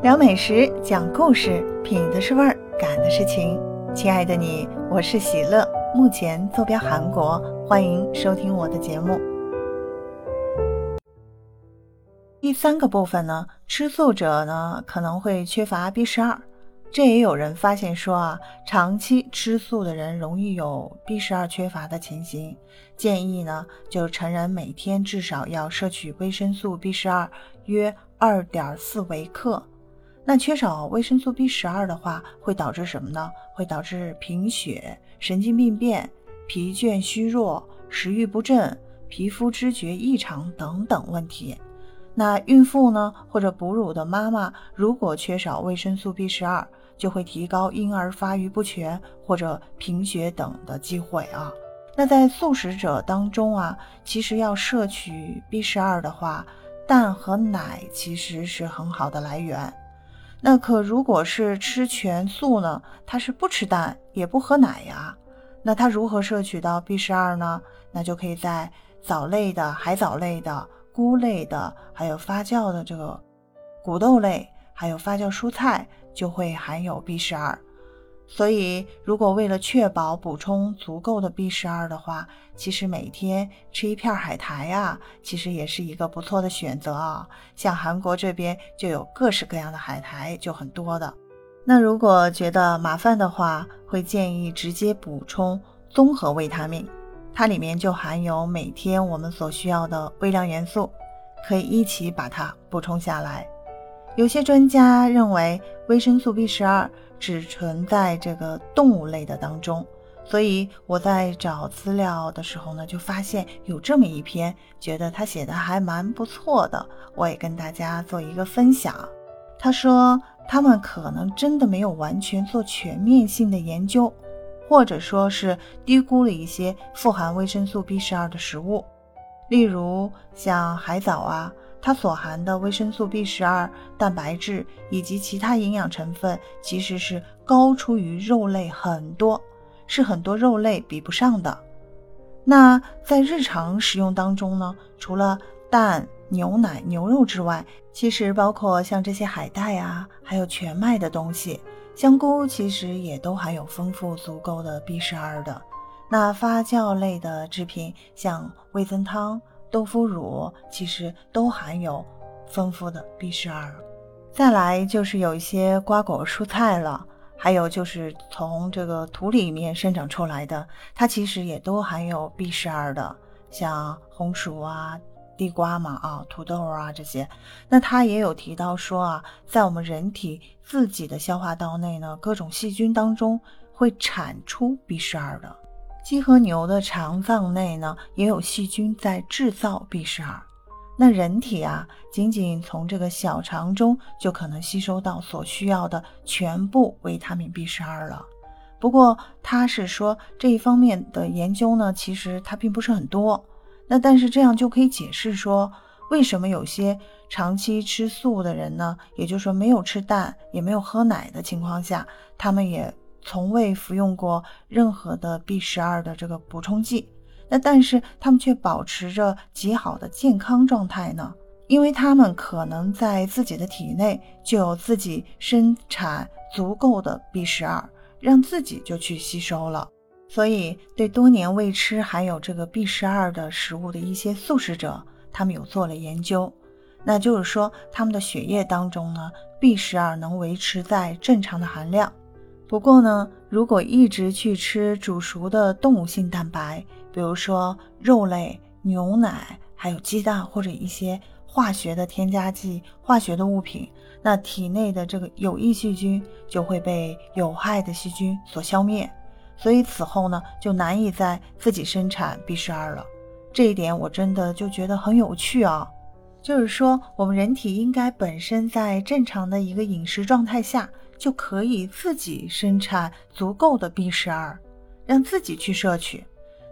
聊美食，讲故事，品的是味儿，感的是情。亲爱的你，我是喜乐，目前坐标韩国，欢迎收听我的节目。第三个部分呢，吃素者呢可能会缺乏 B 十二，这也有人发现说啊，长期吃素的人容易有 B 十二缺乏的情形。建议呢，就成人每天至少要摄取维生素 B 十二约二点四微克。那缺少维生素 B 十二的话，会导致什么呢？会导致贫血、神经病变、疲倦、虚弱、食欲不振、皮肤知觉异常等等问题。那孕妇呢，或者哺乳的妈妈，如果缺少维生素 B 十二，就会提高婴儿发育不全或者贫血等的机会啊。那在素食者当中啊，其实要摄取 B 十二的话，蛋和奶其实是很好的来源。那可如果是吃全素呢？他是不吃蛋也不喝奶呀。那他如何摄取到 B 十二呢？那就可以在藻类的、海藻类的、菇类的，还有发酵的这个谷豆类，还有发酵蔬菜，就会含有 B 十二。所以，如果为了确保补充足够的 B 十二的话，其实每天吃一片海苔啊，其实也是一个不错的选择啊。像韩国这边就有各式各样的海苔，就很多的。那如果觉得麻烦的话，会建议直接补充综合维他命，它里面就含有每天我们所需要的微量元素，可以一起把它补充下来。有些专家认为维生素 B 十二。只存在这个动物类的当中，所以我在找资料的时候呢，就发现有这么一篇，觉得他写的还蛮不错的，我也跟大家做一个分享。他说他们可能真的没有完全做全面性的研究，或者说是低估了一些富含维生素 B 十二的食物，例如像海藻啊。它所含的维生素 B 十二、蛋白质以及其他营养成分，其实是高出于肉类很多，是很多肉类比不上的。那在日常食用当中呢，除了蛋、牛奶、牛肉之外，其实包括像这些海带啊，还有全麦的东西，香菇其实也都含有丰富足够的 B 十二的。那发酵类的制品，像味增汤。豆腐乳其实都含有丰富的 B 十二，再来就是有一些瓜果蔬菜了，还有就是从这个土里面生长出来的，它其实也都含有 B 十二的，像红薯啊、地瓜嘛啊、土豆啊这些。那它也有提到说啊，在我们人体自己的消化道内呢，各种细菌当中会产出 B 十二的。鸡和牛的肠脏内呢，也有细菌在制造 B 十二。那人体啊，仅仅从这个小肠中就可能吸收到所需要的全部维他命 B 十二了。不过他是说这一方面的研究呢，其实它并不是很多。那但是这样就可以解释说，为什么有些长期吃素的人呢，也就是说没有吃蛋也没有喝奶的情况下，他们也。从未服用过任何的 B 十二的这个补充剂，那但是他们却保持着极好的健康状态呢？因为他们可能在自己的体内就有自己生产足够的 B 十二，让自己就去吸收了。所以，对多年未吃含有这个 B 十二的食物的一些素食者，他们有做了研究，那就是说他们的血液当中呢，B 十二能维持在正常的含量。不过呢，如果一直去吃煮熟的动物性蛋白，比如说肉类、牛奶，还有鸡蛋或者一些化学的添加剂、化学的物品，那体内的这个有益细菌就会被有害的细菌所消灭，所以此后呢，就难以再自己生产 B 十二了。这一点我真的就觉得很有趣啊，就是说我们人体应该本身在正常的一个饮食状态下。就可以自己生产足够的 B 十二，让自己去摄取。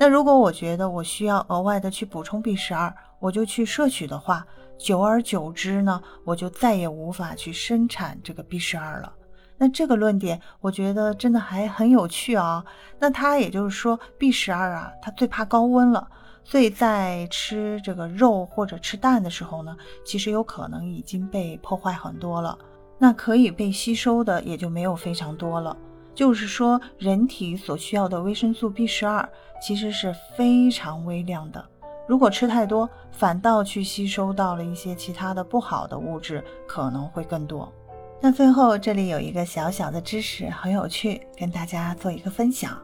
那如果我觉得我需要额外的去补充 B 十二，我就去摄取的话，久而久之呢，我就再也无法去生产这个 B 十二了。那这个论点，我觉得真的还很有趣啊。那它也就是说，B 十二啊，它最怕高温了，所以在吃这个肉或者吃蛋的时候呢，其实有可能已经被破坏很多了。那可以被吸收的也就没有非常多了。就是说，人体所需要的维生素 B 十二其实是非常微量的。如果吃太多，反倒去吸收到了一些其他的不好的物质，可能会更多。那最后这里有一个小小的知识，很有趣，跟大家做一个分享，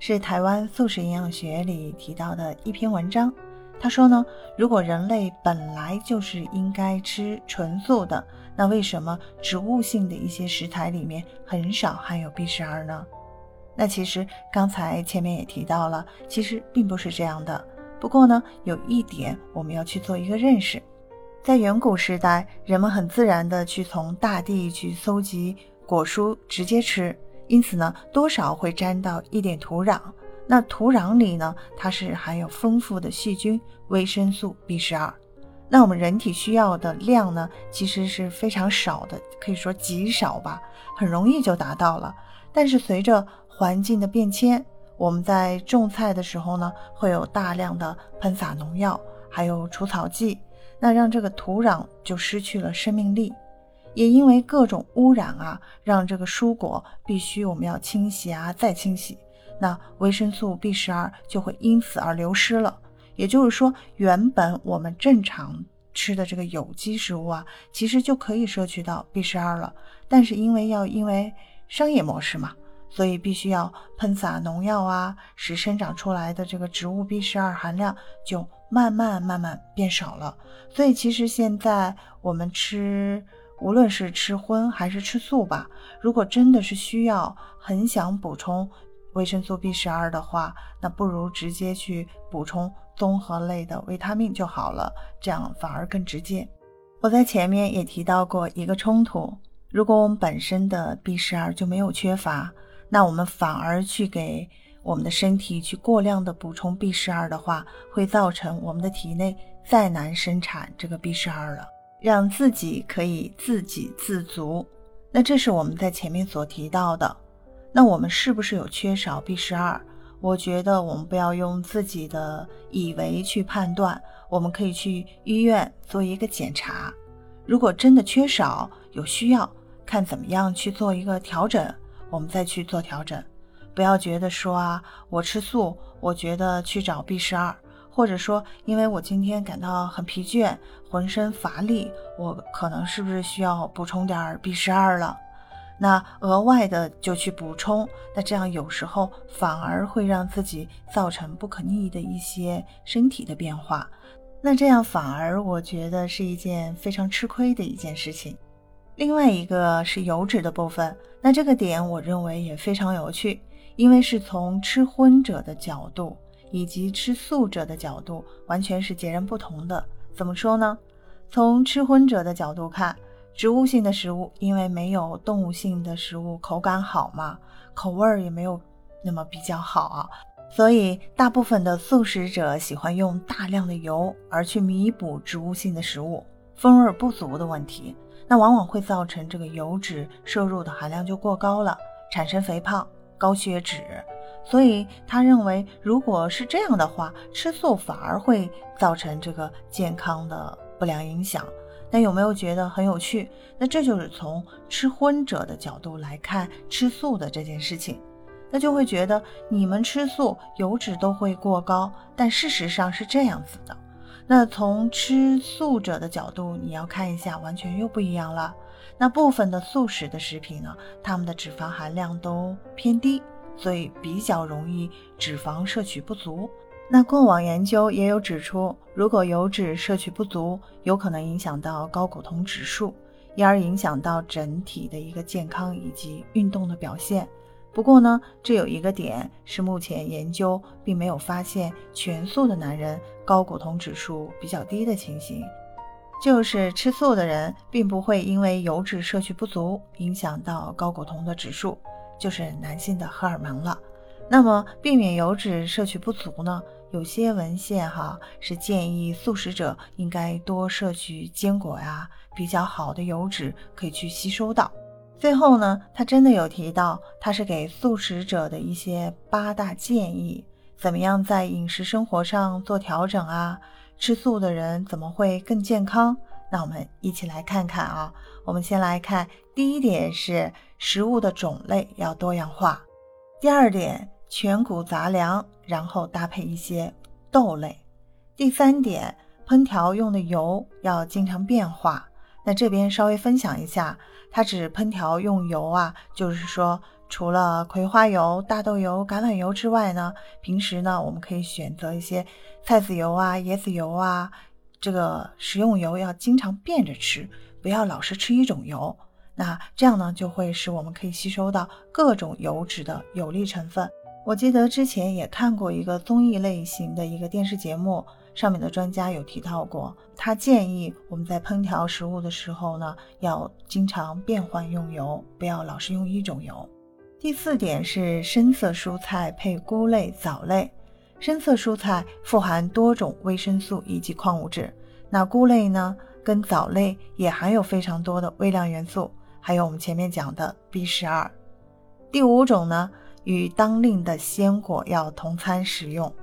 是台湾素食营养学里提到的一篇文章。他说呢，如果人类本来就是应该吃纯素的，那为什么植物性的一些食材里面很少含有 B 十二呢？那其实刚才前面也提到了，其实并不是这样的。不过呢，有一点我们要去做一个认识，在远古时代，人们很自然的去从大地去搜集果蔬直接吃，因此呢，多少会沾到一点土壤。那土壤里呢，它是含有丰富的细菌、维生素 B 十二。那我们人体需要的量呢，其实是非常少的，可以说极少吧，很容易就达到了。但是随着环境的变迁，我们在种菜的时候呢，会有大量的喷洒农药，还有除草剂，那让这个土壤就失去了生命力。也因为各种污染啊，让这个蔬果必须我们要清洗啊，再清洗，那维生素 B 十二就会因此而流失了。也就是说，原本我们正常吃的这个有机食物啊，其实就可以摄取到 B 十二了，但是因为要因为商业模式嘛。所以必须要喷洒农药啊，使生长出来的这个植物 B 十二含量就慢慢慢慢变少了。所以其实现在我们吃，无论是吃荤还是吃素吧，如果真的是需要很想补充维生素 B 十二的话，那不如直接去补充综合类的维他命就好了，这样反而更直接。我在前面也提到过一个冲突，如果我们本身的 B 十二就没有缺乏。那我们反而去给我们的身体去过量的补充 B 十二的话，会造成我们的体内再难生产这个 B 十二了，让自己可以自给自足。那这是我们在前面所提到的。那我们是不是有缺少 B 十二？我觉得我们不要用自己的以为去判断，我们可以去医院做一个检查。如果真的缺少，有需要，看怎么样去做一个调整。我们再去做调整，不要觉得说啊，我吃素，我觉得去找 B 十二，或者说因为我今天感到很疲倦，浑身乏力，我可能是不是需要补充点 B 十二了？那额外的就去补充，那这样有时候反而会让自己造成不可逆的一些身体的变化，那这样反而我觉得是一件非常吃亏的一件事情。另外一个是油脂的部分，那这个点我认为也非常有趣，因为是从吃荤者的角度以及吃素者的角度，完全是截然不同的。怎么说呢？从吃荤者的角度看，植物性的食物因为没有动物性的食物口感好嘛，口味儿也没有那么比较好啊，所以大部分的素食者喜欢用大量的油而去弥补植物性的食物风味不足的问题。那往往会造成这个油脂摄入的含量就过高了，产生肥胖、高血脂。所以他认为，如果是这样的话，吃素反而会造成这个健康的不良影响。那有没有觉得很有趣？那这就是从吃荤者的角度来看吃素的这件事情，那就会觉得你们吃素油脂都会过高，但事实上是这样子的。那从吃素者的角度，你要看一下，完全又不一样了。那部分的素食的食品呢，它们的脂肪含量都偏低，所以比较容易脂肪摄取不足。那过往研究也有指出，如果油脂摄取不足，有可能影响到睾骨酮指数，因而影响到整体的一个健康以及运动的表现。不过呢，这有一个点是目前研究并没有发现全素的男人睾骨酮指数比较低的情形，就是吃素的人并不会因为油脂摄取不足影响到睾骨酮的指数，就是男性的荷尔蒙了。那么避免油脂摄取不足呢？有些文献哈是建议素食者应该多摄取坚果呀，比较好的油脂可以去吸收到。最后呢，他真的有提到，他是给素食者的一些八大建议，怎么样在饮食生活上做调整啊？吃素的人怎么会更健康？那我们一起来看看啊。我们先来看第一点是食物的种类要多样化，第二点全谷杂粮，然后搭配一些豆类。第三点，烹调用的油要经常变化。那这边稍微分享一下，它指烹调用油啊，就是说除了葵花油、大豆油、橄榄油之外呢，平时呢我们可以选择一些菜籽油啊、椰子油啊。这个食用油要经常变着吃，不要老是吃一种油。那这样呢，就会使我们可以吸收到各种油脂的有利成分。我记得之前也看过一个综艺类型的一个电视节目，上面的专家有提到过，他建议我们在烹调食物的时候呢，要经常变换用油，不要老是用一种油。第四点是深色蔬菜配菇类、藻类。深色蔬菜富含多种维生素以及矿物质，那菇类呢，跟藻类也含有非常多的微量元素，还有我们前面讲的 B 十二。第五种呢，与当令的鲜果要同餐食用。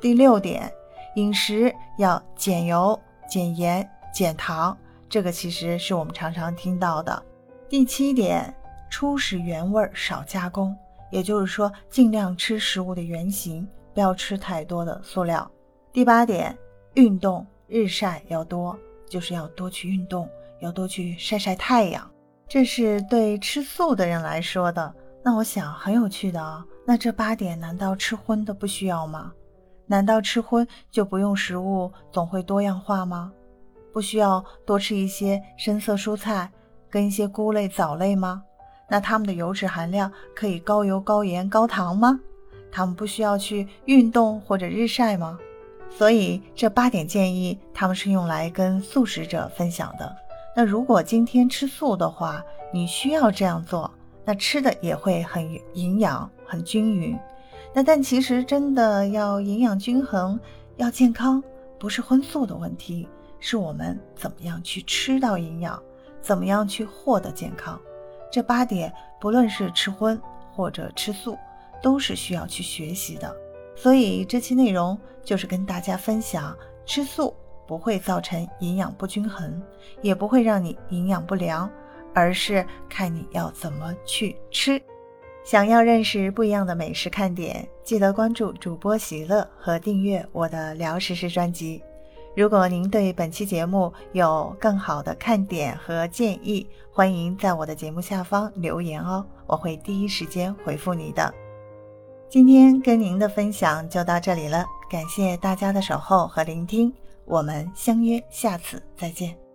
第六点，饮食要减油、减盐、减糖，这个其实是我们常常听到的。第七点，初始原味，少加工，也就是说，尽量吃食物的原形。不要吃太多的塑料。第八点，运动日晒要多，就是要多去运动，要多去晒晒太阳。这是对吃素的人来说的。那我想很有趣的啊。那这八点难道吃荤的不需要吗？难道吃荤就不用食物总会多样化吗？不需要多吃一些深色蔬菜跟一些菇类、藻类吗？那它们的油脂含量可以高油、高盐、高糖吗？他们不需要去运动或者日晒吗？所以这八点建议，他们是用来跟素食者分享的。那如果今天吃素的话，你需要这样做，那吃的也会很营养、很均匀。那但其实真的要营养均衡、要健康，不是荤素的问题，是我们怎么样去吃到营养，怎么样去获得健康。这八点，不论是吃荤或者吃素。都是需要去学习的，所以这期内容就是跟大家分享，吃素不会造成营养不均衡，也不会让你营养不良，而是看你要怎么去吃。想要认识不一样的美食看点，记得关注主播喜乐和订阅我的聊食事专辑。如果您对本期节目有更好的看点和建议，欢迎在我的节目下方留言哦，我会第一时间回复你的。今天跟您的分享就到这里了，感谢大家的守候和聆听，我们相约下次再见。